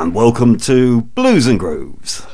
and welcome to Blues and Grooves.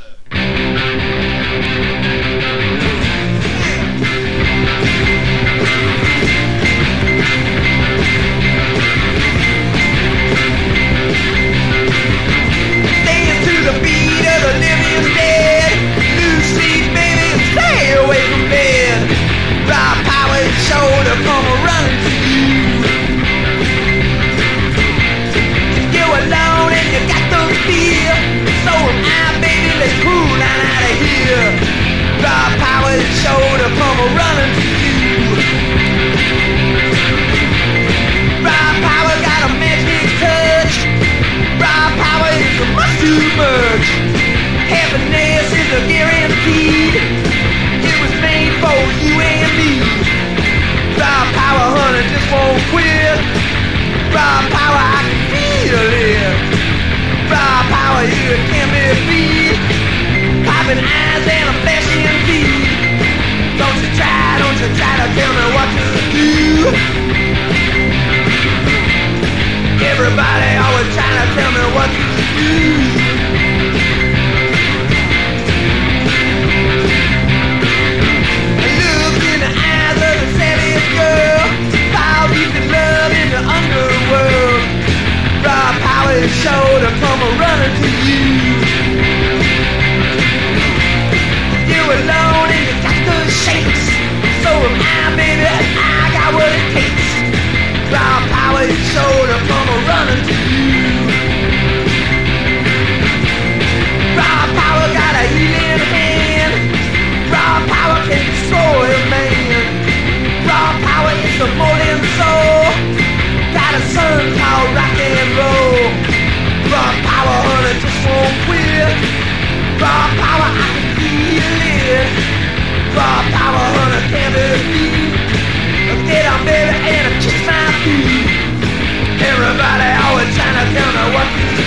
It was made for you and me. Raw power, honey, just won't quit. Raw power, I can feel it. Raw power, can be beat. Popping eyes and flashing. Don't you try, don't you try to tell me what to do. Everybody always trying to tell me what to do. Sure to come running to you. You alone and you got the shakes. So am I, baby, I got what it takes. Raw power sure to come running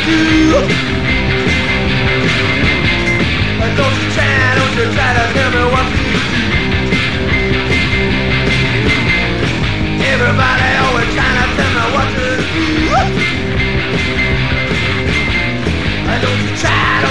try, don't you try to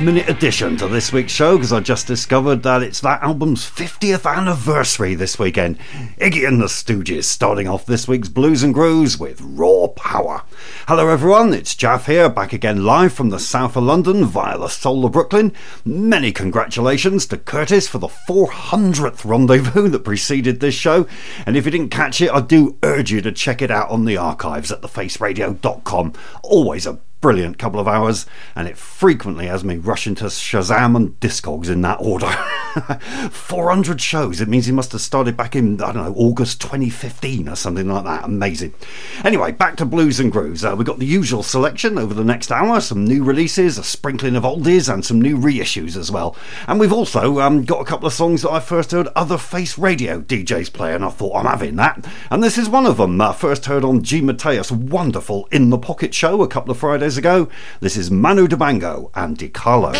minute addition to this week's show because I just discovered that it's that album's 50th anniversary this weekend. Iggy and the Stooges starting off this week's Blues and Grooves with Raw Power. Hello everyone, it's Jaff here, back again live from the south of London via the soul of Brooklyn. Many congratulations to Curtis for the 400th rendezvous that preceded this show. And if you didn't catch it, I do urge you to check it out on the archives at thefaceradio.com. Always a brilliant couple of hours, and it frequently has me rush into Shazam and Discogs in that order. 400 shows. It means he must have started back in, I don't know, August 2015 or something like that. Amazing. Anyway, back to Blues and Grooves. Uh, we've got the usual selection over the next hour some new releases, a sprinkling of oldies, and some new reissues as well. And we've also um, got a couple of songs that I first heard other Face Radio DJs play, and I thought I'm having that. And this is one of them. Uh, first heard on G. Mateus' wonderful In the Pocket show a couple of Fridays years ago. This is Manu Dibango and DiCarlo.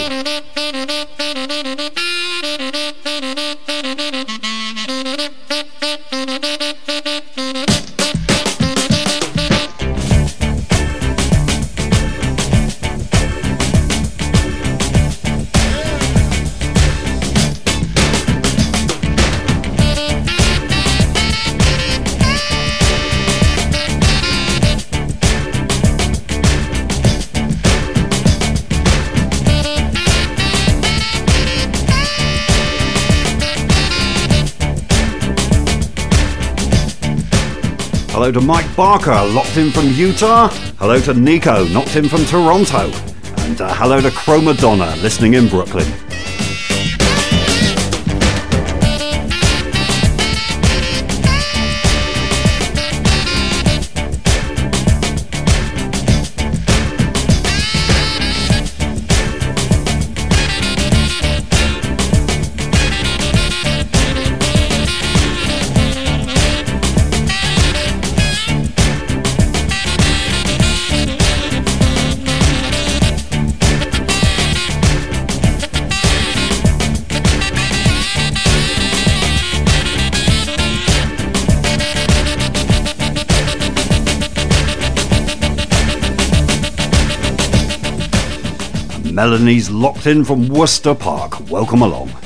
Hello to Mike Barker, locked in from Utah. Hello to Nico, knocked in from Toronto. And uh, hello to Chromadonna, listening in Brooklyn. Melanie's locked in from Worcester Park. Welcome along.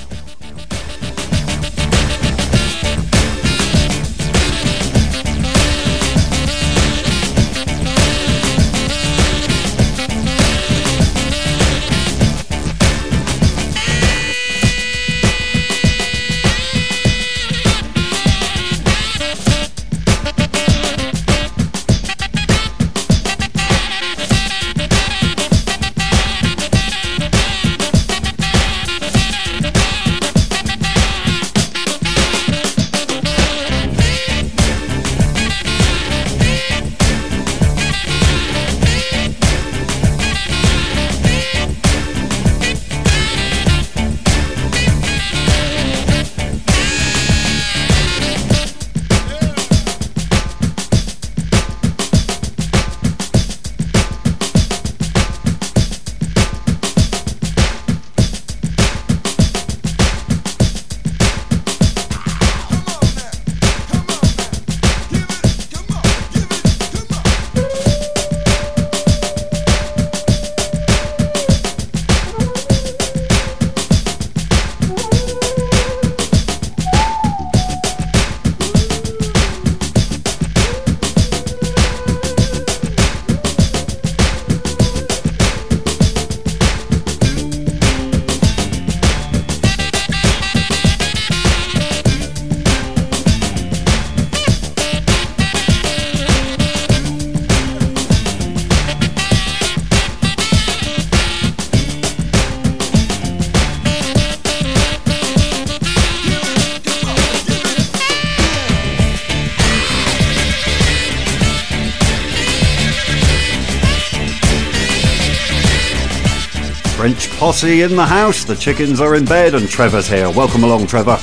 In the house. The chickens are in bed and Trevor's here. Welcome along, Trevor.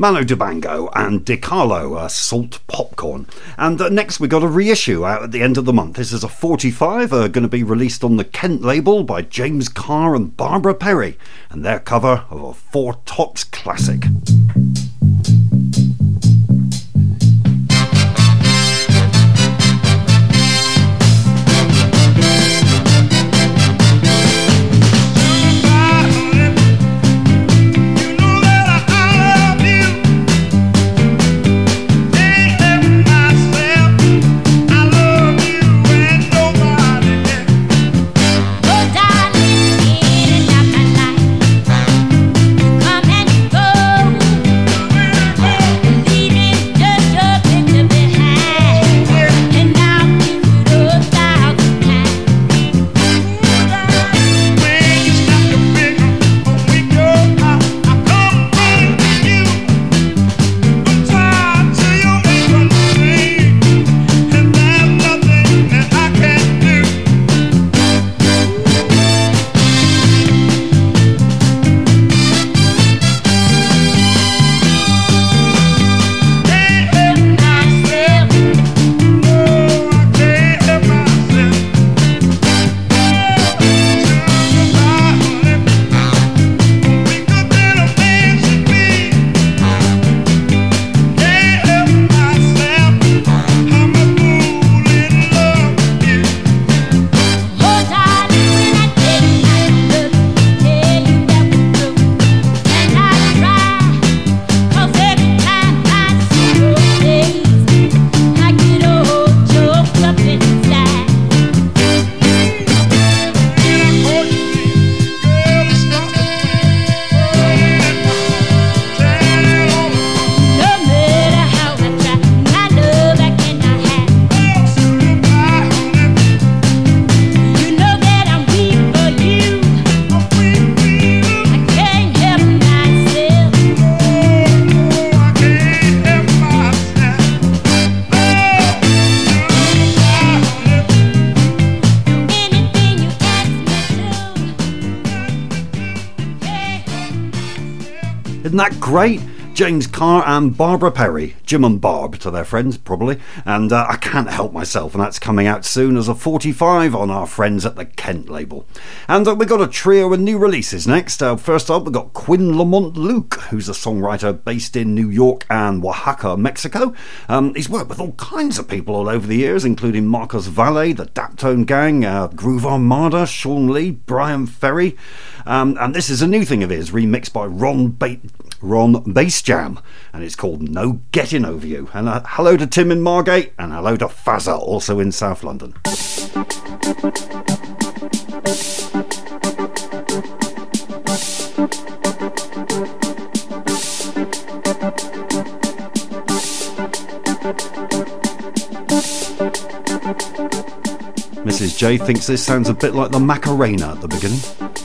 Manu Dibango and DiCarlo, uh, Salt Popcorn. And uh, next we got a reissue out at the end of the month. This is a 45, uh, going to be released on the Kent label by James Carr and Barbara Perry, and their cover of a Four Tops classic. James Carr and Barbara Perry, Jim and Barb to their friends, probably. And uh, I can't help myself, and that's coming out soon as a 45 on our friends at the Kent label. And uh, we've got a trio of new releases next. Uh, first up, we've got Quinn Lamont Luke, who's a songwriter based in New York and Oaxaca, Mexico. Um, he's worked with all kinds of people all over the years, including Marcos Valle, the Daptone Gang, uh, Groove Armada, Sean Lee, Bryan Ferry. Um, and this is a new thing of his, remixed by Ron Bate. Ron Basejam, and it's called No Getting Over You. And uh, hello to Tim in Margate, and hello to Fazza, also in South London. Mrs. J thinks this sounds a bit like the Macarena at the beginning.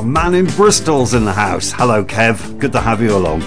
Our man in Bristol's in the house. Hello, Kev. Good to have you along.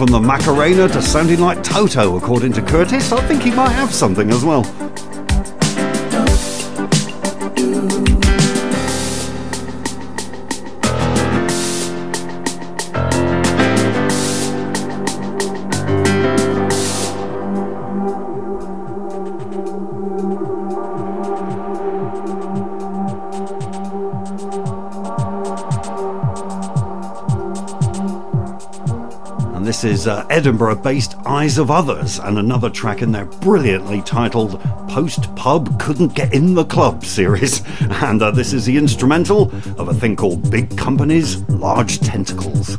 From the Macarena to sounding like Toto, according to Curtis. I think he might have something as well. Is uh, Edinburgh based Eyes of Others, and another track in their brilliantly titled Post Pub Couldn't Get in the Club series. And uh, this is the instrumental of a thing called Big Companies, Large Tentacles.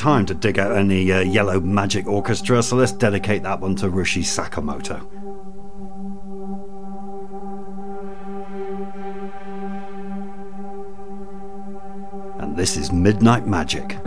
Time to dig out any uh, Yellow Magic Orchestra, so let's dedicate that one to Ryuichi Sakamoto. And this is Midnight Magic.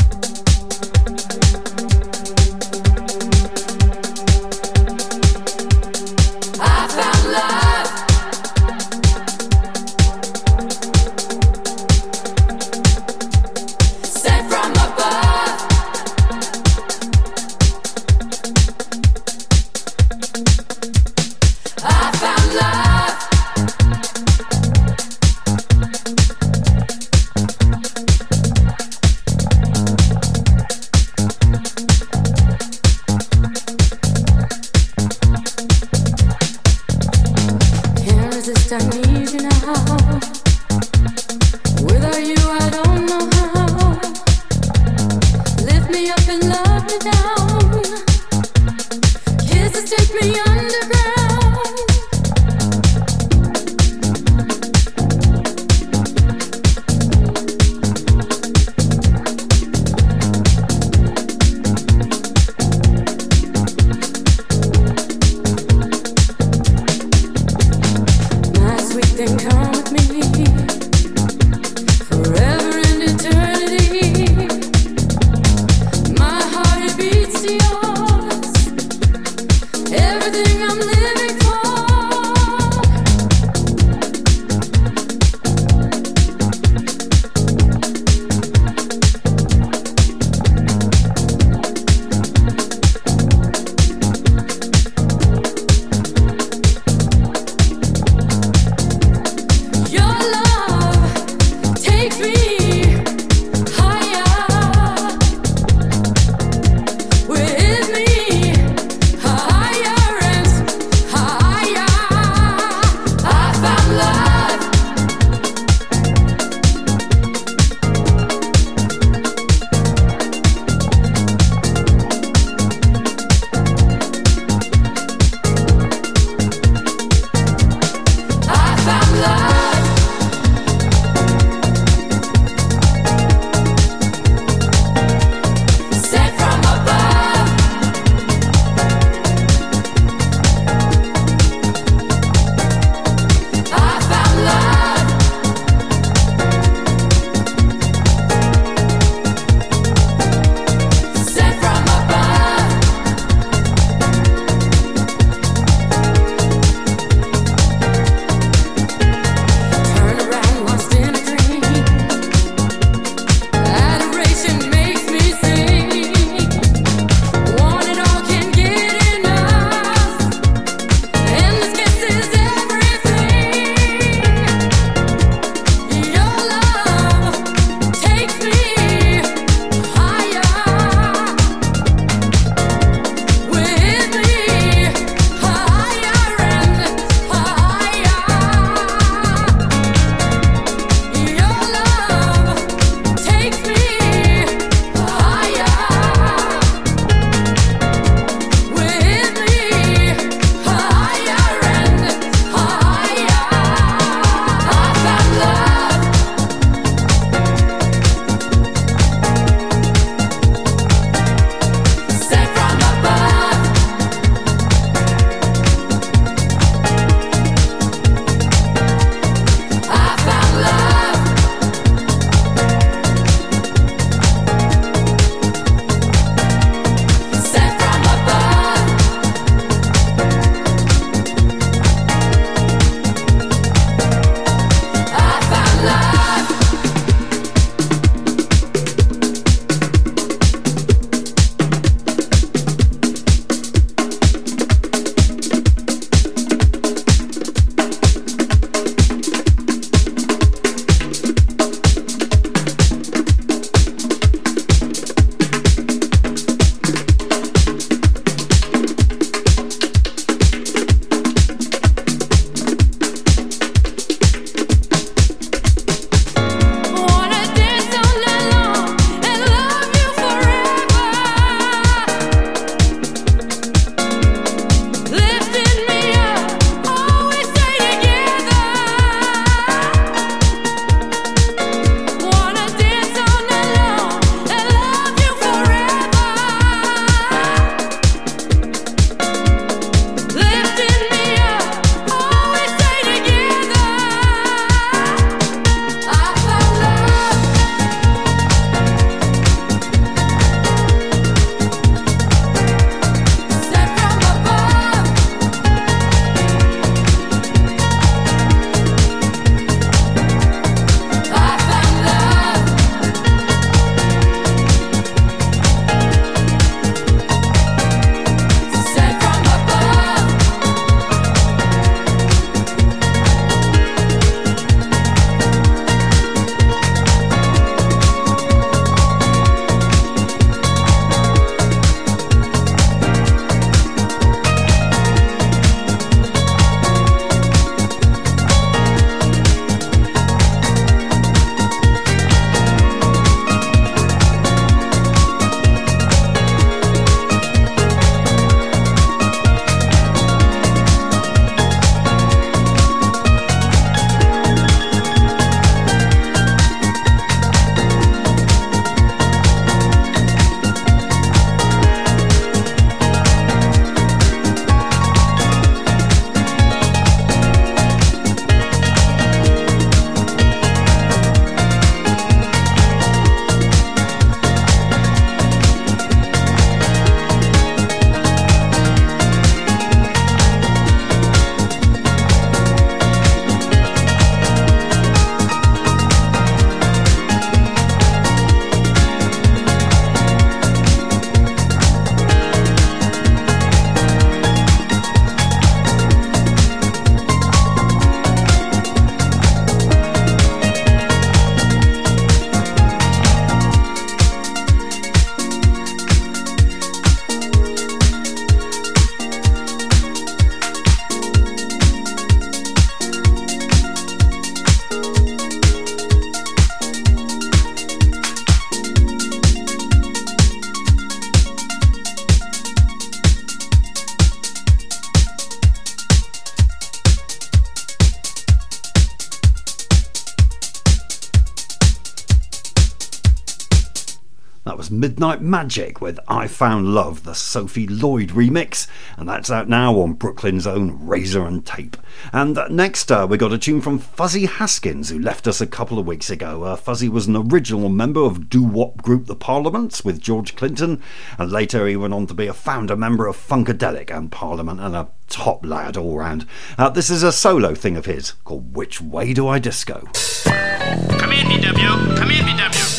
Midnight Magic with I Found Love, the Sophie Lloyd remix, and that's out now on Brooklyn's own Razor and Tape. And next, uh, we got a tune from Fuzzy Haskins, who left us a couple of weeks ago. Uh, Fuzzy was an original member of doo wop group The Parliaments with George Clinton, and later he went on to be a founder member of Funkadelic and Parliament, and a top lad all round. Uh, this is a solo thing of his called Which Way Do I Disco? Come in, DW. Come in, DW.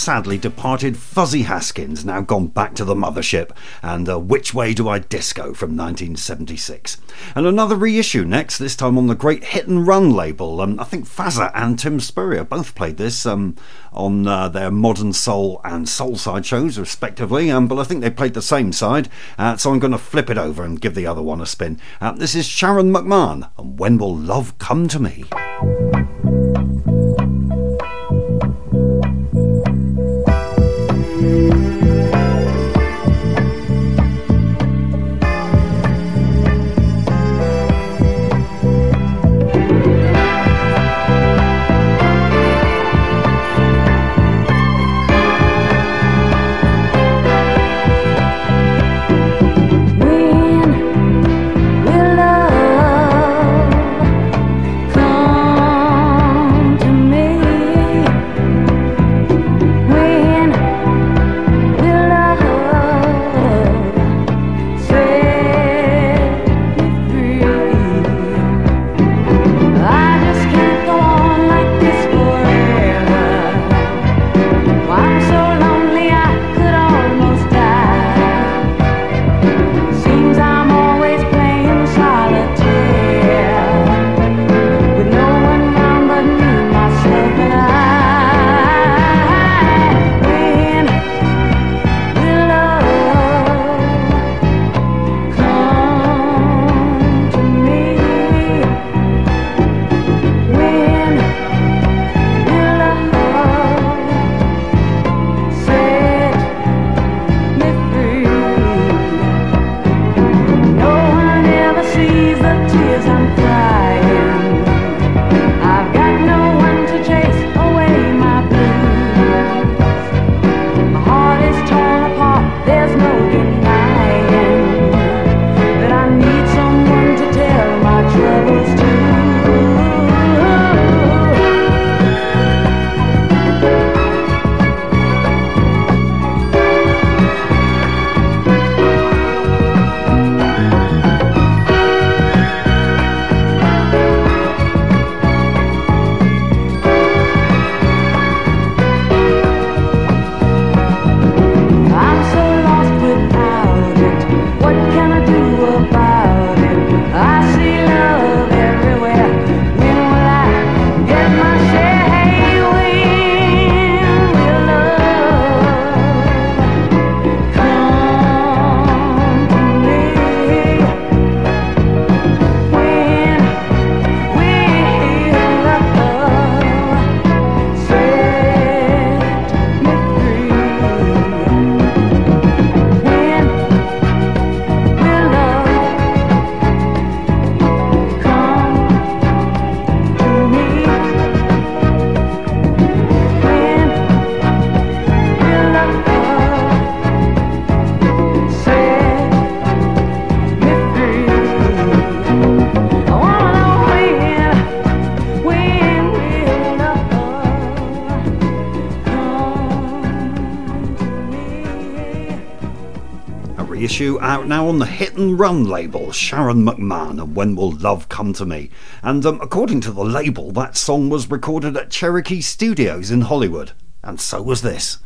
Sadly departed Fuzzy Haskins, now gone back to the mothership, and uh, Which Way Do I Disco from 1976. And another reissue next, this time on the great Hit and Run label. Um, I think Fazza and Tim Spurrier both played this um, on uh, their Modern Soul and Soul Side shows, respectively, um, but I think they played the same side, uh, so I'm going to flip it over and give the other one a spin. Uh, this is Sharon McMahon, and When Will Love Come to Me? issue out now on the hit and run label, Sharon McMahon and When Will Love Come to Me. And um, according to the label, that song was recorded at Cherokee Studios in Hollywood. And so was this.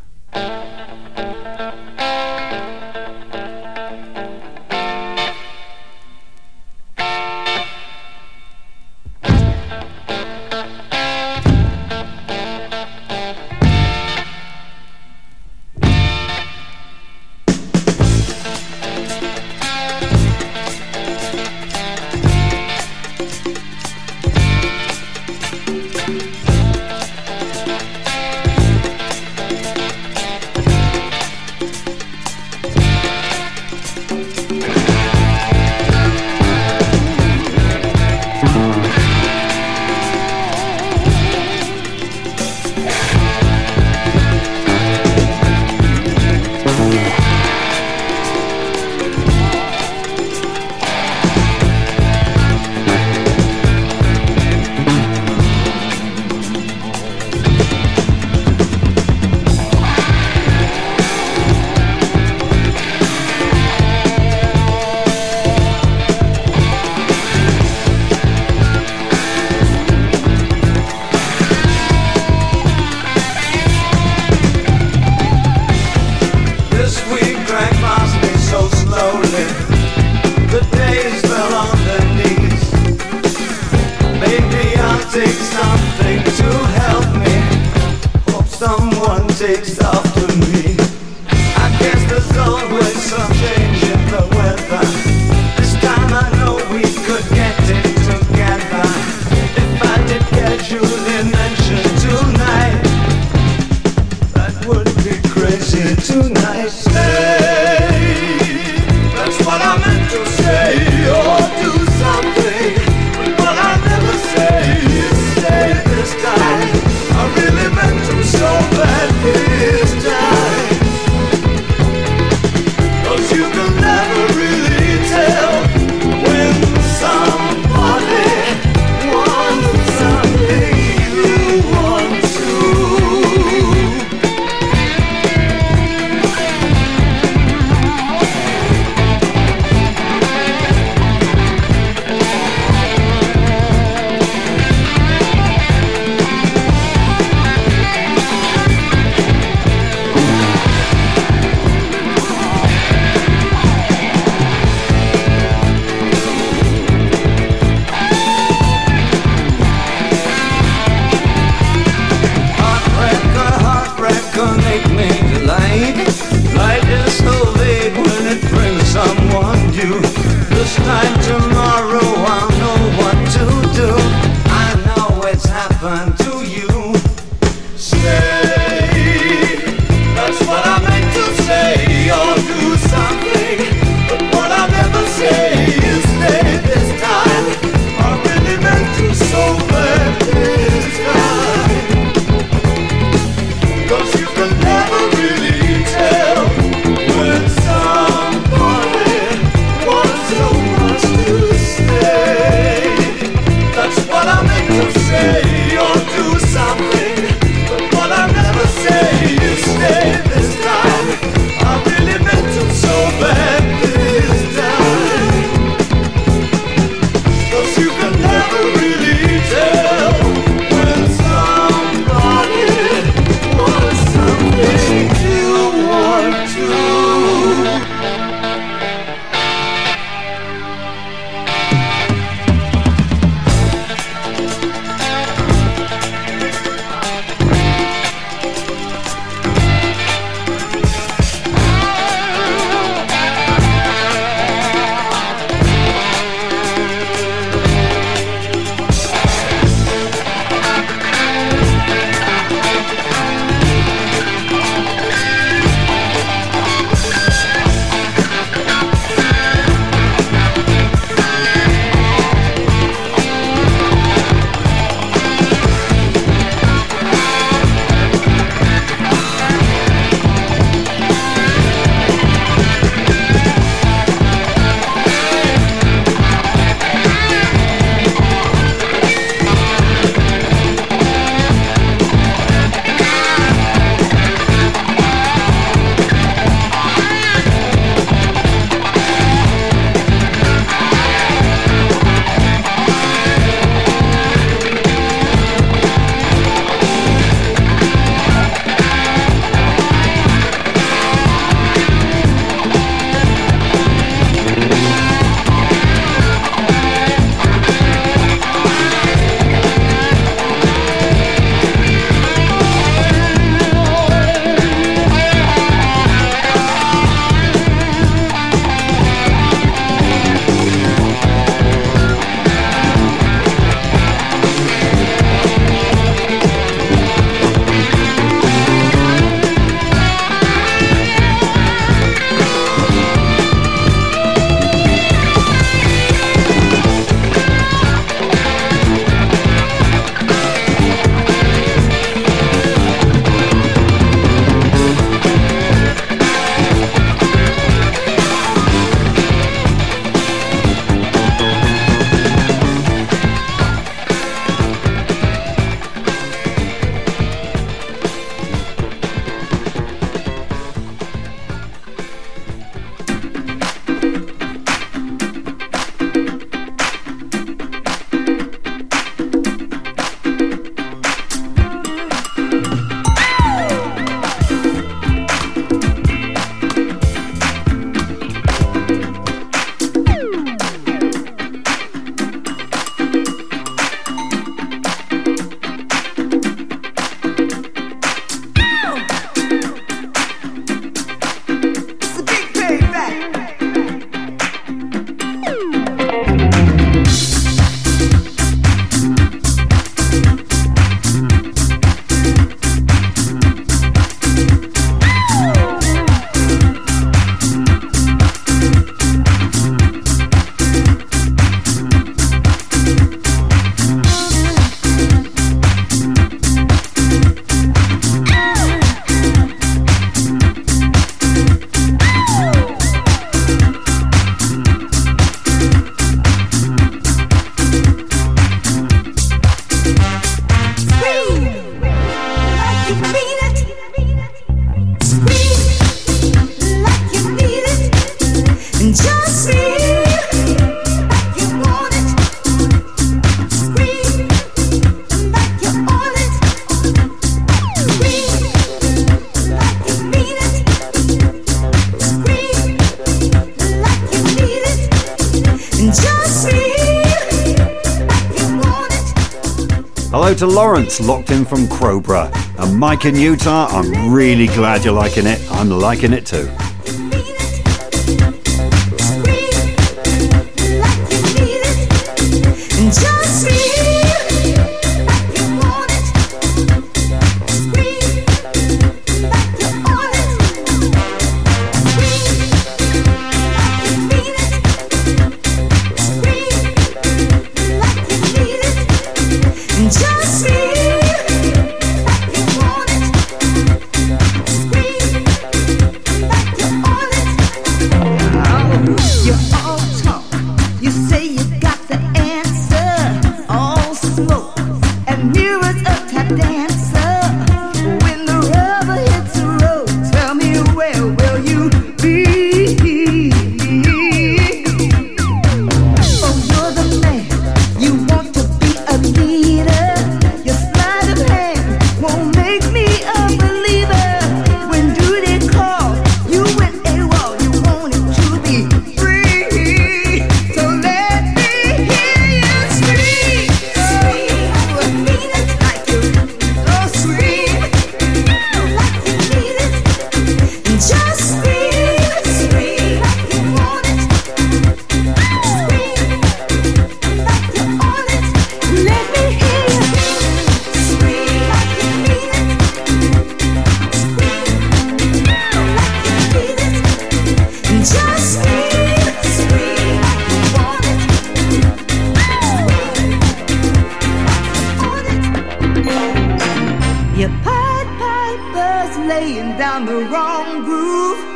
to Lawrence, locked in from Crowborough. And Mike in Utah, I'm really glad you're liking it. I'm liking it too.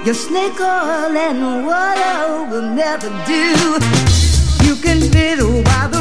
Your snake oil and water will never do. You can fiddle while the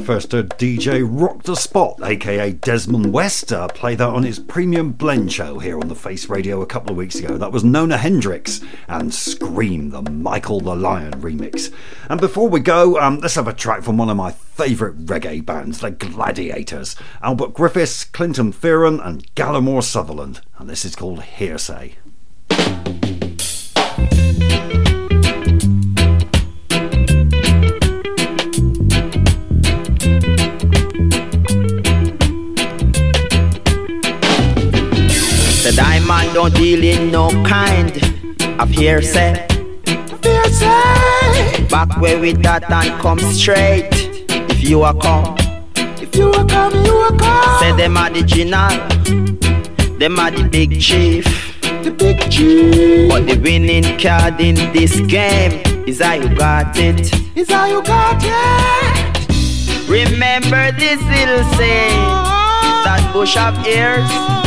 first heard DJ Rock the Spot, aka Desmond West, uh, play that on his premium blend show here on the Face Radio a couple of weeks ago. That was Nona Hendryx and Scream, the Michael the Lion remix. And before we go, um, let's have a track from one of my favourite reggae bands, the Gladiators Albert Griffiths, Clinton Fearon, and Gallimore Sutherland. And this is called Hearsay. No kind of hearsay. Hearsay. Back where with that and come straight. If you are come, if you are come, you are come. Say them are the general, them are the big chief, the big chief. But the winning card in this game is how you got it. Is how you got it. Remember this little saying that bush of ears.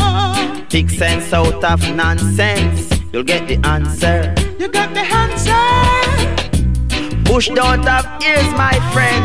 Take sense out of nonsense. You'll get the answer. You got the answer. Bush don't have ears, my friend.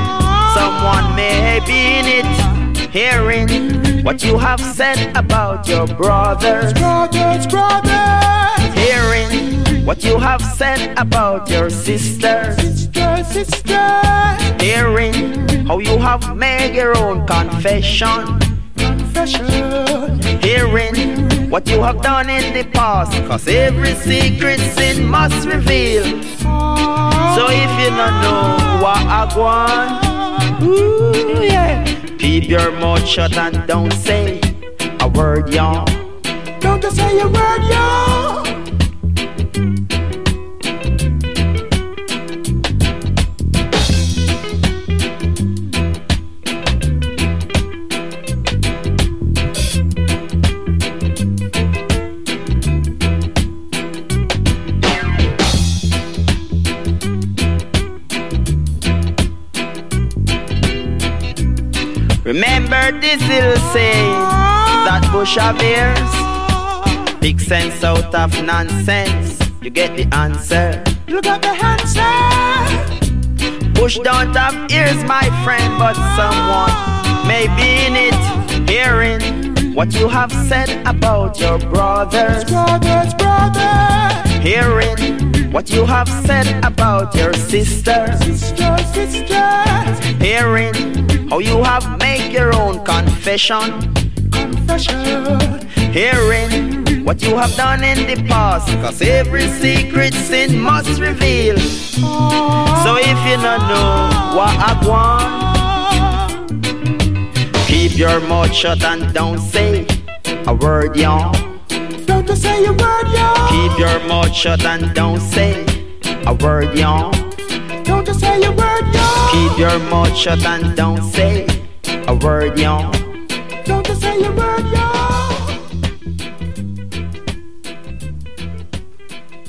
Someone may be in it, hearing what you have said about your brothers. Brothers, brothers. Hearing what you have said about your sisters. Sisters, sisters. Hearing how you have made your own confession. Confession. Hearing what you have done in the past. Cause every secret sin must reveal. So if you don't know what I want, ooh, yeah. keep your mouth shut and don't say a word, y'all. Don't just say a word, y'all. That bush of ears. Big sense out of nonsense. You get the answer. You got the answer. Bush don't have ears, my friend, but someone may be in it, hearing what you have said about your brothers. Brothers, brothers. Hearing what you have said about your sisters. Sisters, sisters. Hearing how you have made your own confession. Hearing what you have done in the past. Cause every secret sin must reveal. So if you don't know what I want, keep your mouth shut and don't say a word, y'all. Don't just say a word, y'all. Keep your mouth shut and don't say a word, y'all. Don't just say a word, y'all. Keep your mouth shut and don't say a word, y'all.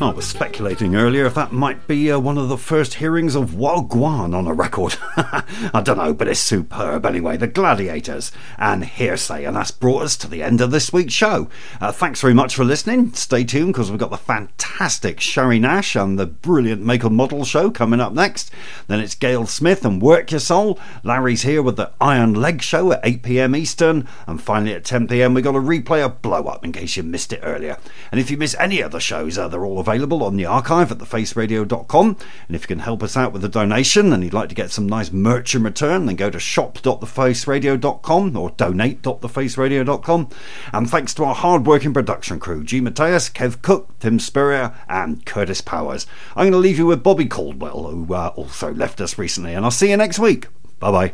I was speculating earlier if that might be uh, one of the first hearings of Wagwan on a record. I don't know, but it's superb anyway. The Gladiators and Hearsay, and that's brought us to the end of this week's show. Uh, thanks very much for listening. Stay tuned because we've got the fantastic Sherry Nash and the brilliant Make a Model show coming up next. Then it's Gail Smith and Work Your Soul. Larry's here with the Iron Leg show at 8 pm Eastern, and finally at 10 pm we've got a replay of Blow Up in case you missed it earlier. And if you miss any of the shows, uh, they're all available on the archive at thefaceradio.com. And if you can help us out with a donation and you'd like to get some nice merch in return, then go to shop.thefaceradio.com or donate.thefaceradio.com. And thanks to our hard-working production crew, G. Mateus, Kev Cook, Tim Spurrier, and Curtis Powers. I'm going to leave you with Bobby Caldwell, who uh, also left us recently, and I'll see you next week. Bye bye.